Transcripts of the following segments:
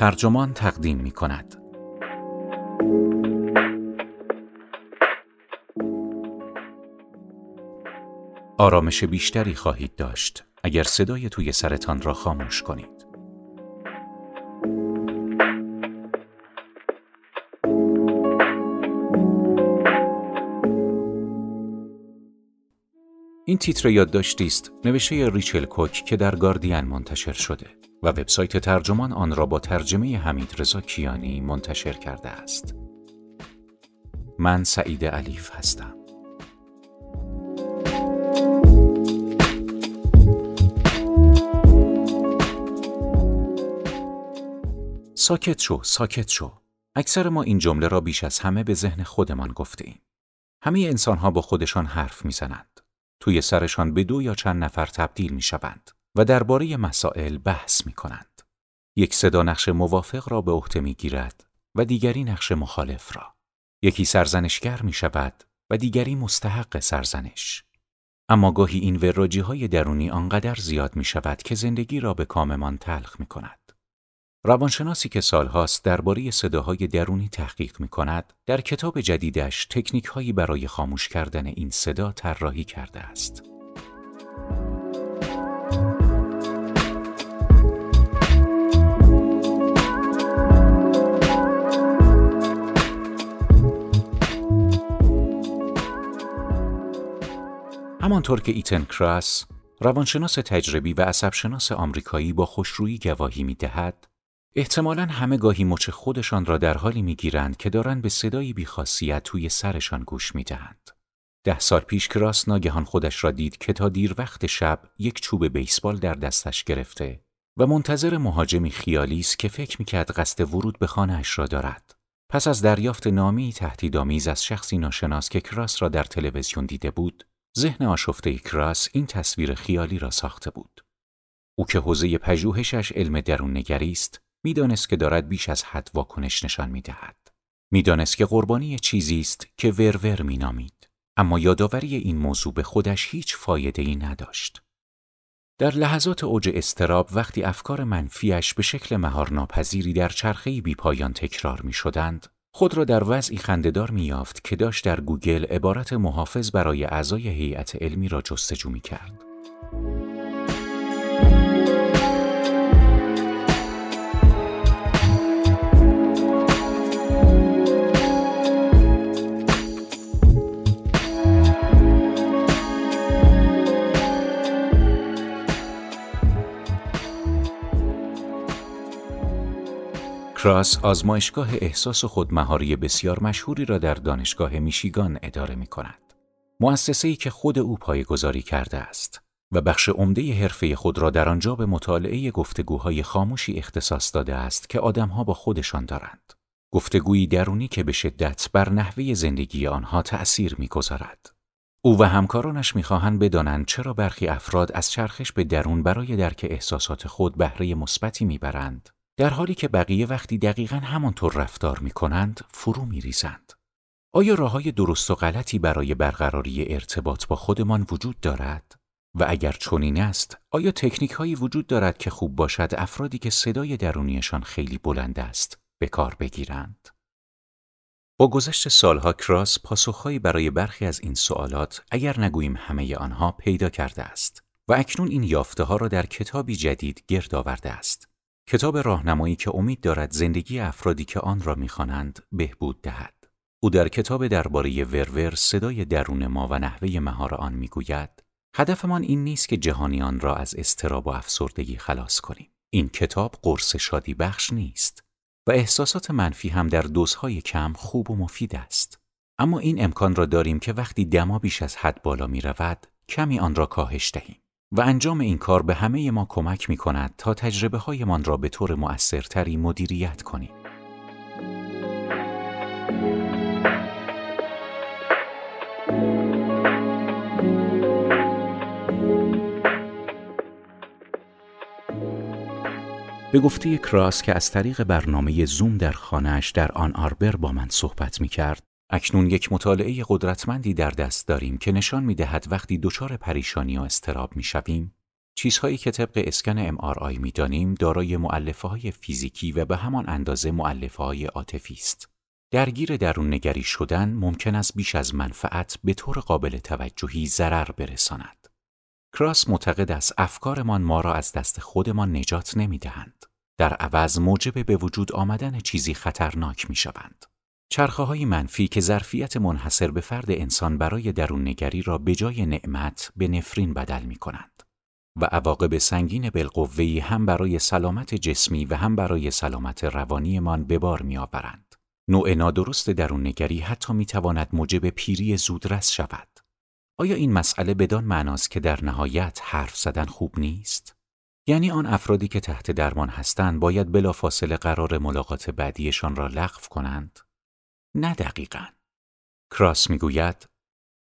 ترجمان تقدیم می کند. آرامش بیشتری خواهید داشت اگر صدای توی سرتان را خاموش کنید. این تیتر یادداشتی است نوشته ریچل کوک که در گاردین منتشر شده و وبسایت ترجمان آن را با ترجمه حمید رضا کیانی منتشر کرده است. من سعید علیف هستم. ساکت شو، ساکت شو. اکثر ما این جمله را بیش از همه به ذهن خودمان گفته ایم. همه انسان ها با خودشان حرف می‌زنند. توی سرشان به دو یا چند نفر تبدیل می شوند و درباره مسائل بحث می کنند. یک صدا نقش موافق را به عهده می گیرد و دیگری نقش مخالف را. یکی سرزنشگر می شود و دیگری مستحق سرزنش. اما گاهی این وراجی های درونی آنقدر زیاد می شود که زندگی را به کاممان تلخ می کند. روانشناسی که سالهاست درباره صداهای درونی تحقیق می کند، در کتاب جدیدش تکنیک هایی برای خاموش کردن این صدا طراحی کرده است. همانطور که ایتن کراس، روانشناس تجربی و عصبشناس آمریکایی با خوشرویی گواهی می دهد، احتمالا همه گاهی مچ خودشان را در حالی می‌گیرند که دارند به صدایی بیخاصیت توی سرشان گوش می‌دهند. ده سال پیش کراس ناگهان خودش را دید که تا دیر وقت شب یک چوب بیسبال در دستش گرفته و منتظر مهاجمی خیالی است که فکر می‌کرد قصد ورود به خانهاش را دارد. پس از دریافت نامی تهدیدآمیز از شخصی ناشناس که کراس را در تلویزیون دیده بود، ذهن آشفته کراس این تصویر خیالی را ساخته بود. او که حوزه پژوهشش علم درون نگری است، می‌دانست که دارد بیش از حد واکنش نشان می‌دهد. می‌دانست که قربانی چیزی است که ورور مینامید. اما یادآوری این موضوع به خودش هیچ فایده ای نداشت. در لحظات اوج استراب وقتی افکار منفیش به شکل مهارناپذیری در چرخه‌ای بیپایان تکرار می شدند، خود را در وضعی خندهدار می یافت که داشت در گوگل عبارت محافظ برای اعضای هیئت علمی را جستجو می کرد. کراس آزمایشگاه احساس خودمهاری بسیار مشهوری را در دانشگاه میشیگان اداره می کند. مؤسسه‌ای که خود او پایگذاری کرده است و بخش عمده حرفه خود را در آنجا به مطالعه گفتگوهای خاموشی اختصاص داده است که آدمها با خودشان دارند. گفتگویی درونی که به شدت بر نحوه زندگی آنها تأثیر می‌گذارد. او و همکارانش می‌خواهند بدانند چرا برخی افراد از چرخش به درون برای درک احساسات خود بهره مثبتی می‌برند در حالی که بقیه وقتی دقیقا همانطور رفتار می کنند فرو می ریزند. آیا راه های درست و غلطی برای برقراری ارتباط با خودمان وجود دارد؟ و اگر چنین است، آیا تکنیک هایی وجود دارد که خوب باشد افرادی که صدای درونیشان خیلی بلند است به کار بگیرند؟ با گذشت سالها کراس پاسخهایی برای برخی از این سوالات اگر نگوییم همه آنها پیدا کرده است و اکنون این یافته ها را در کتابی جدید گرد آورده است. کتاب راهنمایی که امید دارد زندگی افرادی که آن را می‌خوانند بهبود دهد. او در کتاب درباره ورور صدای درون ما و نحوه مهار آن می‌گوید هدفمان این نیست که جهانیان را از استراب و افسردگی خلاص کنیم. این کتاب قرص شادی بخش نیست و احساسات منفی هم در دوزهای کم خوب و مفید است. اما این امکان را داریم که وقتی دما بیش از حد بالا می رود، کمی آن را کاهش دهیم. و انجام این کار به همه ما کمک می کند تا تجربه هایمان را به طور مؤثرتری مدیریت کنیم. به گفته کراس که از طریق برنامه زوم در خانهش در آن آربر با من صحبت می کرد، اکنون یک مطالعه قدرتمندی در دست داریم که نشان می دهد وقتی دچار پریشانی و استراب می شویم چیزهایی که طبق اسکن MRI می‌دانیم دارای معلفه های فیزیکی و به همان اندازه معلفه های عاطفی است. درگیر درون نگری شدن ممکن است بیش از منفعت به طور قابل توجهی ضرر برساند. کراس معتقد است افکارمان ما را از دست خودمان نجات نمی دهند. در عوض موجب به وجود آمدن چیزی خطرناک می شوند. چرخه های منفی که ظرفیت منحصر به فرد انسان برای درون نگری را به جای نعمت به نفرین بدل می کنند و عواقب سنگین بالقوهی هم برای سلامت جسمی و هم برای سلامت روانیمان به بار می آورند. نوع نادرست درون نگری حتی می تواند موجب پیری زودرس شود. آیا این مسئله بدان معناست که در نهایت حرف زدن خوب نیست؟ یعنی آن افرادی که تحت درمان هستند باید بلافاصله قرار ملاقات بعدیشان را لغو کنند؟ نه دقیقا. کراس می‌گوید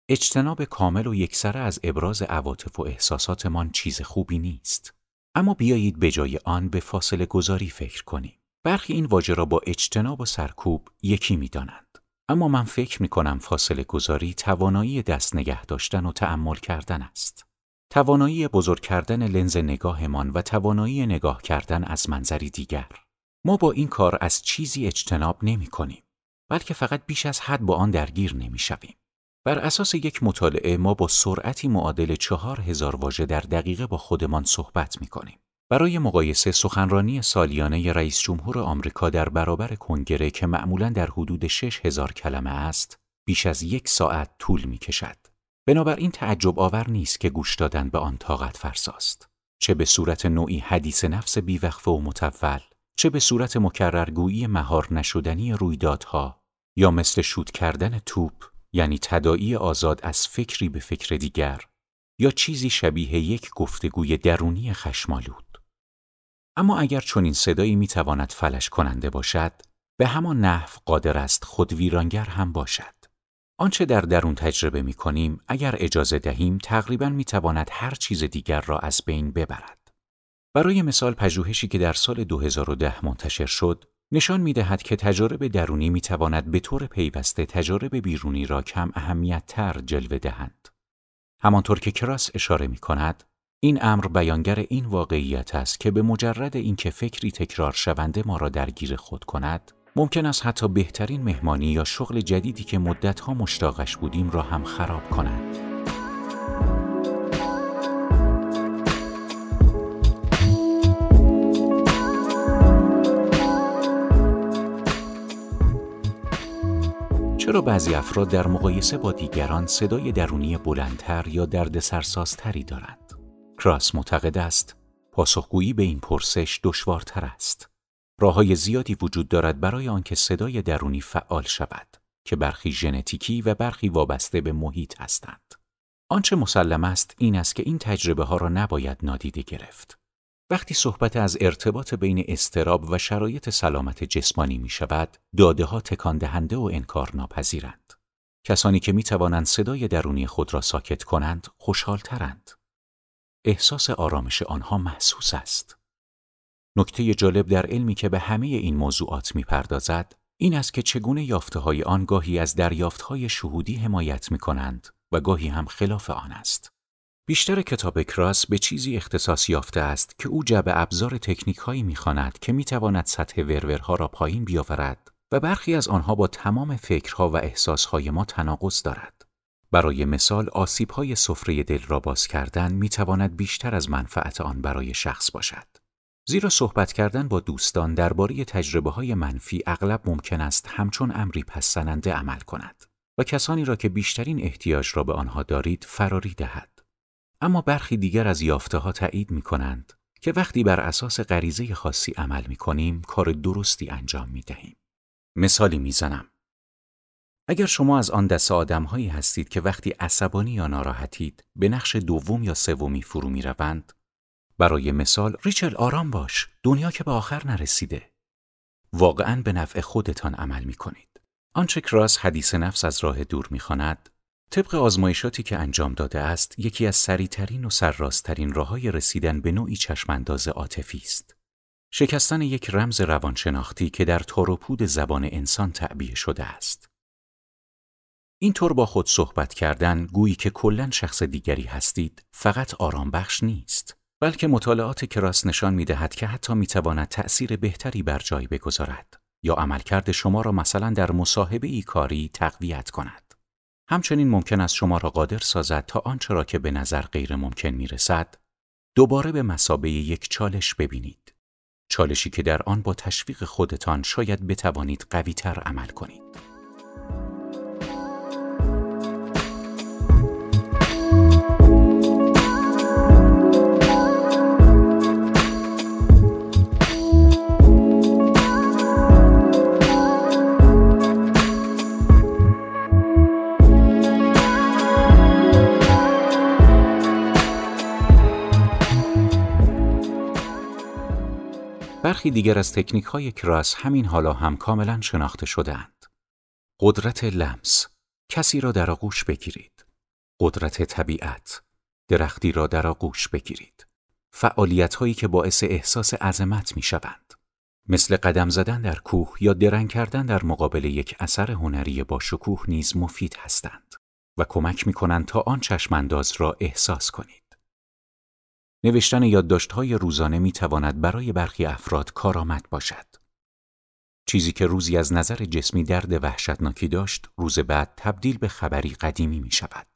اجتناب کامل و یکسره از ابراز عواطف و احساساتمان چیز خوبی نیست. اما بیایید به جای آن به فاصله گذاری فکر کنیم. برخی این واژه را با اجتناب و سرکوب یکی می دانند. اما من فکر می کنم فاصله گذاری توانایی دست نگه داشتن و تأمل کردن است. توانایی بزرگ کردن لنز نگاهمان و توانایی نگاه کردن از منظری دیگر. ما با این کار از چیزی اجتناب نمی کنیم. بلکه فقط بیش از حد با آن درگیر نمی شویم. بر اساس یک مطالعه ما با سرعتی معادل چهار هزار واژه در دقیقه با خودمان صحبت می کنیم. برای مقایسه سخنرانی سالیانه رئیس جمهور آمریکا در برابر کنگره که معمولا در حدود شش هزار کلمه است، بیش از یک ساعت طول می کشد. بنابراین تعجب آور نیست که گوش دادن به آن طاقت فرساست. چه به صورت نوعی حدیث نفس بیوقفه و متول، چه به صورت مکررگویی مهار نشدنی رویدادها یا مثل شود کردن توپ یعنی تدایی آزاد از فکری به فکر دیگر یا چیزی شبیه یک گفتگوی درونی خشمالود. اما اگر چنین صدایی می‌تواند فلش کننده باشد، به همان نحو قادر است خود ویرانگر هم باشد. آنچه در درون تجربه می کنیم اگر اجازه دهیم تقریبا می تواند هر چیز دیگر را از بین ببرد. برای مثال پژوهشی که در سال 2010 منتشر شد نشان می دهد که تجارب درونی می تواند به طور پیوسته تجارب بیرونی را کم اهمیت تر جلوه دهند. همانطور که کراس اشاره می کند، این امر بیانگر این واقعیت است که به مجرد اینکه فکری تکرار شونده ما را درگیر خود کند، ممکن است حتی بهترین مهمانی یا شغل جدیدی که مدتها مشتاقش بودیم را هم خراب کند. چرا بعضی افراد در مقایسه با دیگران صدای درونی بلندتر یا دردسرسازتری دارند؟ کراس معتقد است پاسخگویی به این پرسش دشوارتر است. راههای زیادی وجود دارد برای آنکه صدای درونی فعال شود که برخی ژنتیکی و برخی وابسته به محیط هستند. آنچه مسلم است این است که این تجربه ها را نباید نادیده گرفت. وقتی صحبت از ارتباط بین استراب و شرایط سلامت جسمانی می شود، داده ها تکان دهنده و انکار ناپذیرند. کسانی که می توانند صدای درونی خود را ساکت کنند، خوشحالترند. احساس آرامش آنها محسوس است. نکته جالب در علمی که به همه این موضوعات می‌پردازد این است که چگونه یافته های آن گاهی از دریافت های شهودی حمایت می کنند و گاهی هم خلاف آن است. بیشتر کتاب کراس به چیزی اختصاص یافته است که او جب ابزار تکنیک هایی می که می تواند سطح ورورها را پایین بیاورد و برخی از آنها با تمام فکرها و احساسهای ما تناقض دارد. برای مثال آسیب های سفره دل را باز کردن می تواند بیشتر از منفعت آن برای شخص باشد. زیرا صحبت کردن با دوستان درباره تجربه های منفی اغلب ممکن است همچون امری پسننده عمل کند و کسانی را که بیشترین احتیاج را به آنها دارید فراری دهد. اما برخی دیگر از یافته ها تایید می کنند که وقتی بر اساس غریزه خاصی عمل می کنیم کار درستی انجام می دهیم. مثالی می زنم. اگر شما از آن دست آدم هایی هستید که وقتی عصبانی یا ناراحتید به نقش دوم یا سومی فرو می روند برای مثال ریچل آرام باش دنیا که به آخر نرسیده واقعا به نفع خودتان عمل می کنید آنچه کراس حدیث نفس از راه دور می خاند، طبق آزمایشاتی که انجام داده است یکی از سریعترین و سرراستترین راههای رسیدن به نوعی چشمانداز عاطفی است شکستن یک رمز روانشناختی که در تاروپود زبان انسان تعبیه شده است اینطور با خود صحبت کردن گویی که کلا شخص دیگری هستید فقط آرام بخش نیست بلکه مطالعات کراس نشان می دهد که حتی می تواند تأثیر بهتری بر جای بگذارد یا عملکرد شما را مثلا در مصاحبه ای کاری تقویت کند. همچنین ممکن است شما را قادر سازد تا آنچه را که به نظر غیر ممکن می رسد دوباره به مسابه یک چالش ببینید. چالشی که در آن با تشویق خودتان شاید بتوانید قویتر عمل کنید. برخی دیگر از تکنیک های کراس همین حالا هم کاملا شناخته شدهاند. قدرت لمس کسی را در آغوش بگیرید. قدرت طبیعت درختی را در آغوش بگیرید. فعالیت هایی که باعث احساس عظمت می شوند. مثل قدم زدن در کوه یا درنگ کردن در مقابل یک اثر هنری با شکوه نیز مفید هستند و کمک می کنند تا آن چشمانداز را احساس کنید. نوشتن یادداشت‌های روزانه می تواند برای برخی افراد کارآمد باشد. چیزی که روزی از نظر جسمی درد وحشتناکی داشت، روز بعد تبدیل به خبری قدیمی می شود.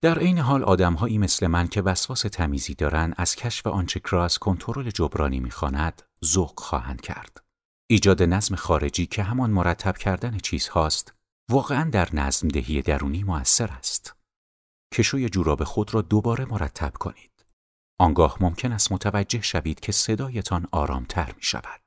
در عین حال آدمهایی مثل من که وسواس تمیزی دارند از کشف آنچه کراس کنترل جبرانی می‌خواند ذوق خواهند کرد. ایجاد نظم خارجی که همان مرتب کردن چیزهاست واقعا در نظم دهی درونی موثر است. کشوی جوراب خود را دوباره مرتب کنید. آنگاه ممکن است متوجه شوید که صدایتان آرامتر می شود.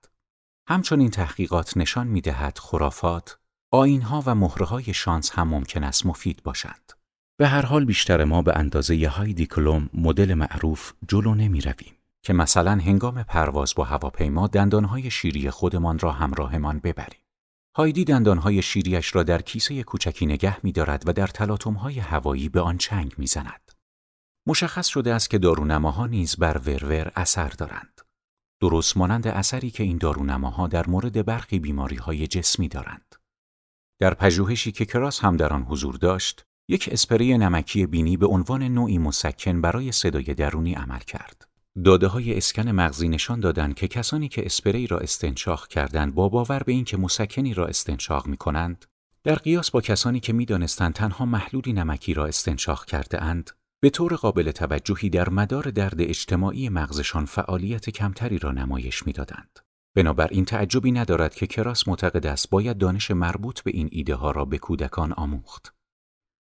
همچنین تحقیقات نشان می دهد خرافات، آینها و مهرهای شانس هم ممکن است مفید باشند. به هر حال بیشتر ما به اندازه هایدی کلوم مدل معروف جلو نمی رویم که مثلا هنگام پرواز با هواپیما دندانهای شیری خودمان را همراهمان ببریم. هایدی دندانهای شیریش را در کیسه کوچکی نگه می دارد و در تلاطمهای هوایی به آن چنگ می زند. مشخص شده است که دارونماها نیز بر ورور اثر دارند. درست مانند اثری که این دارونماها در مورد برخی بیماری های جسمی دارند. در پژوهشی که کراس هم در آن حضور داشت، یک اسپری نمکی بینی به عنوان نوعی مسکن برای صدای درونی عمل کرد. داده های اسکن مغزی نشان دادند که کسانی که اسپری را استنشاق کردند با باور به اینکه مسکنی را استنشاق می کنند، در قیاس با کسانی که می‌دانستند تنها محلولی نمکی را استنشاق کرده اند، به طور قابل توجهی در مدار درد اجتماعی مغزشان فعالیت کمتری را نمایش می‌دادند. بنابراین تعجبی ندارد که کراس معتقد است باید دانش مربوط به این ایده ها را به کودکان آموخت.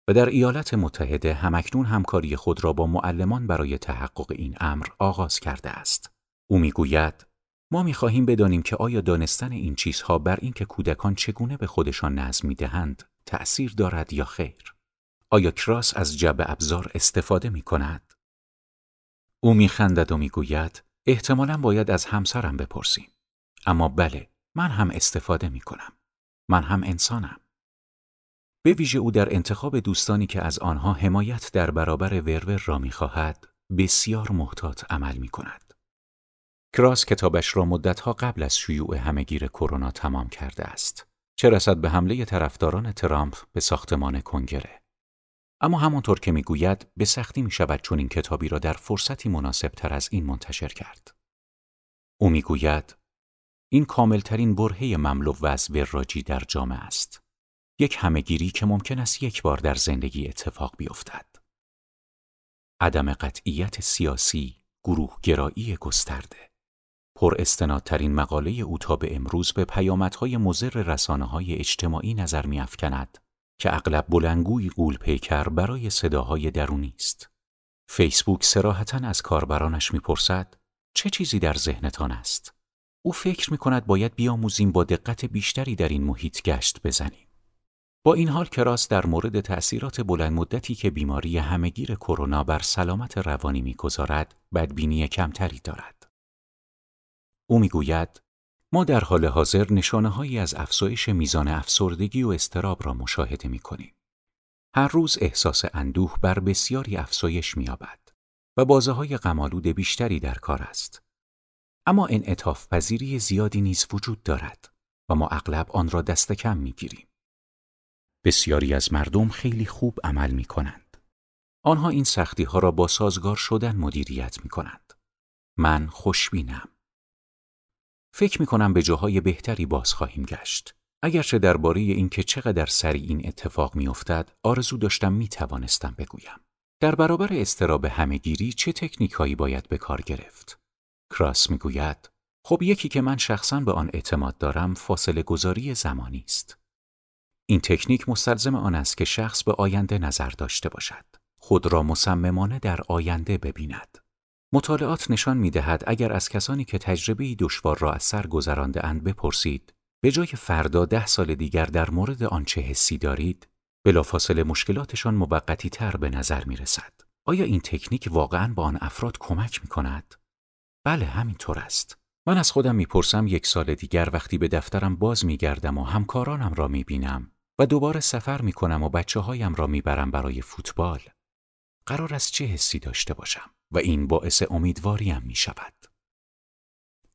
و در ایالات متحده همکنون همکاری خود را با معلمان برای تحقق این امر آغاز کرده است. او می‌گوید ما می‌خواهیم بدانیم که آیا دانستن این چیزها بر اینکه کودکان چگونه به خودشان نظم می‌دهند تأثیر دارد یا خیر. آیا کراس از جب ابزار استفاده می کند؟ او می خندد و می گوید احتمالا باید از همسرم بپرسیم. اما بله من هم استفاده می کنم. من هم انسانم. به ویژه او در انتخاب دوستانی که از آنها حمایت در برابر ورور را می خواهد بسیار محتاط عمل می کند. کراس کتابش را مدتها قبل از شیوع همهگیر کرونا تمام کرده است. چه رسد به حمله طرفداران ترامپ به ساختمان کنگره. اما همانطور که می‌گوید به سختی می شود چون این کتابی را در فرصتی مناسب تر از این منتشر کرد. او می‌گوید این کاملترین برهه مملو از وراجی در جامعه است. یک همهگیری که ممکن است یک بار در زندگی اتفاق بیفتد. عدم قطعیت سیاسی، گروه گرایی گسترده. پر استنادترین مقاله او تا به امروز به پیامدهای مزر رسانه های اجتماعی نظر میافکند که اغلب بلنگوی قول پیکر برای صداهای درونی است. فیسبوک سراحتا از کاربرانش می‌پرسد چه چیزی در ذهنتان است؟ او فکر می کند باید بیاموزیم با دقت بیشتری در این محیط گشت بزنیم. با این حال کراس در مورد تأثیرات بلند مدتی که بیماری همگیر کرونا بر سلامت روانی می‌گذارد بدبینی کمتری دارد. او می‌گوید ما در حال حاضر نشانه هایی از افزایش میزان افسردگی و استراب را مشاهده می کنیم. هر روز احساس اندوه بر بسیاری افزایش می‌یابد و بازه های غمالود بیشتری در کار است. اما انعطاف پذیری زیادی نیز وجود دارد و ما اغلب آن را دست کم می گیریم. بسیاری از مردم خیلی خوب عمل می کنند. آنها این سختی ها را با سازگار شدن مدیریت می کنند. من خوشبینم. فکر می کنم به جاهای بهتری باز خواهیم گشت. اگرچه درباره اینکه چقدر سریع این اتفاق میافتد آرزو داشتم می توانستم بگویم. در برابر استراب همهگیری چه تکنیکهایی باید به کار گرفت؟ کراس می‌گوید خب یکی که من شخصا به آن اعتماد دارم فاصله گذاری زمانی است. این تکنیک مستلزم آن است که شخص به آینده نظر داشته باشد. خود را مصممانه در آینده ببیند. مطالعات نشان می دهد اگر از کسانی که تجربه دشوار را از سر گذرانده اند بپرسید به جای فردا ده سال دیگر در مورد آنچه حسی دارید بلافاصله مشکلاتشان موقتی تر به نظر می رسد. آیا این تکنیک واقعا با آن افراد کمک می کند؟ بله همینطور است. من از خودم می‌پرسم یک سال دیگر وقتی به دفترم باز میگردم و همکارانم را می‌بینم و دوباره سفر می‌کنم و بچه هایم را می‌برم برای فوتبال. قرار است چه حسی داشته باشم و این باعث امیدواریم می شود.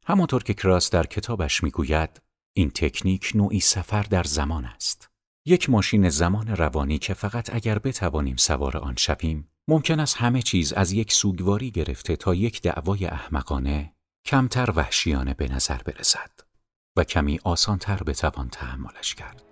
همانطور که کراس در کتابش می‌گوید این تکنیک نوعی سفر در زمان است. یک ماشین زمان روانی که فقط اگر بتوانیم سوار آن شویم ممکن است همه چیز از یک سوگواری گرفته تا یک دعوای احمقانه کمتر وحشیانه به نظر برسد و کمی آسانتر بتوان تحملش کرد.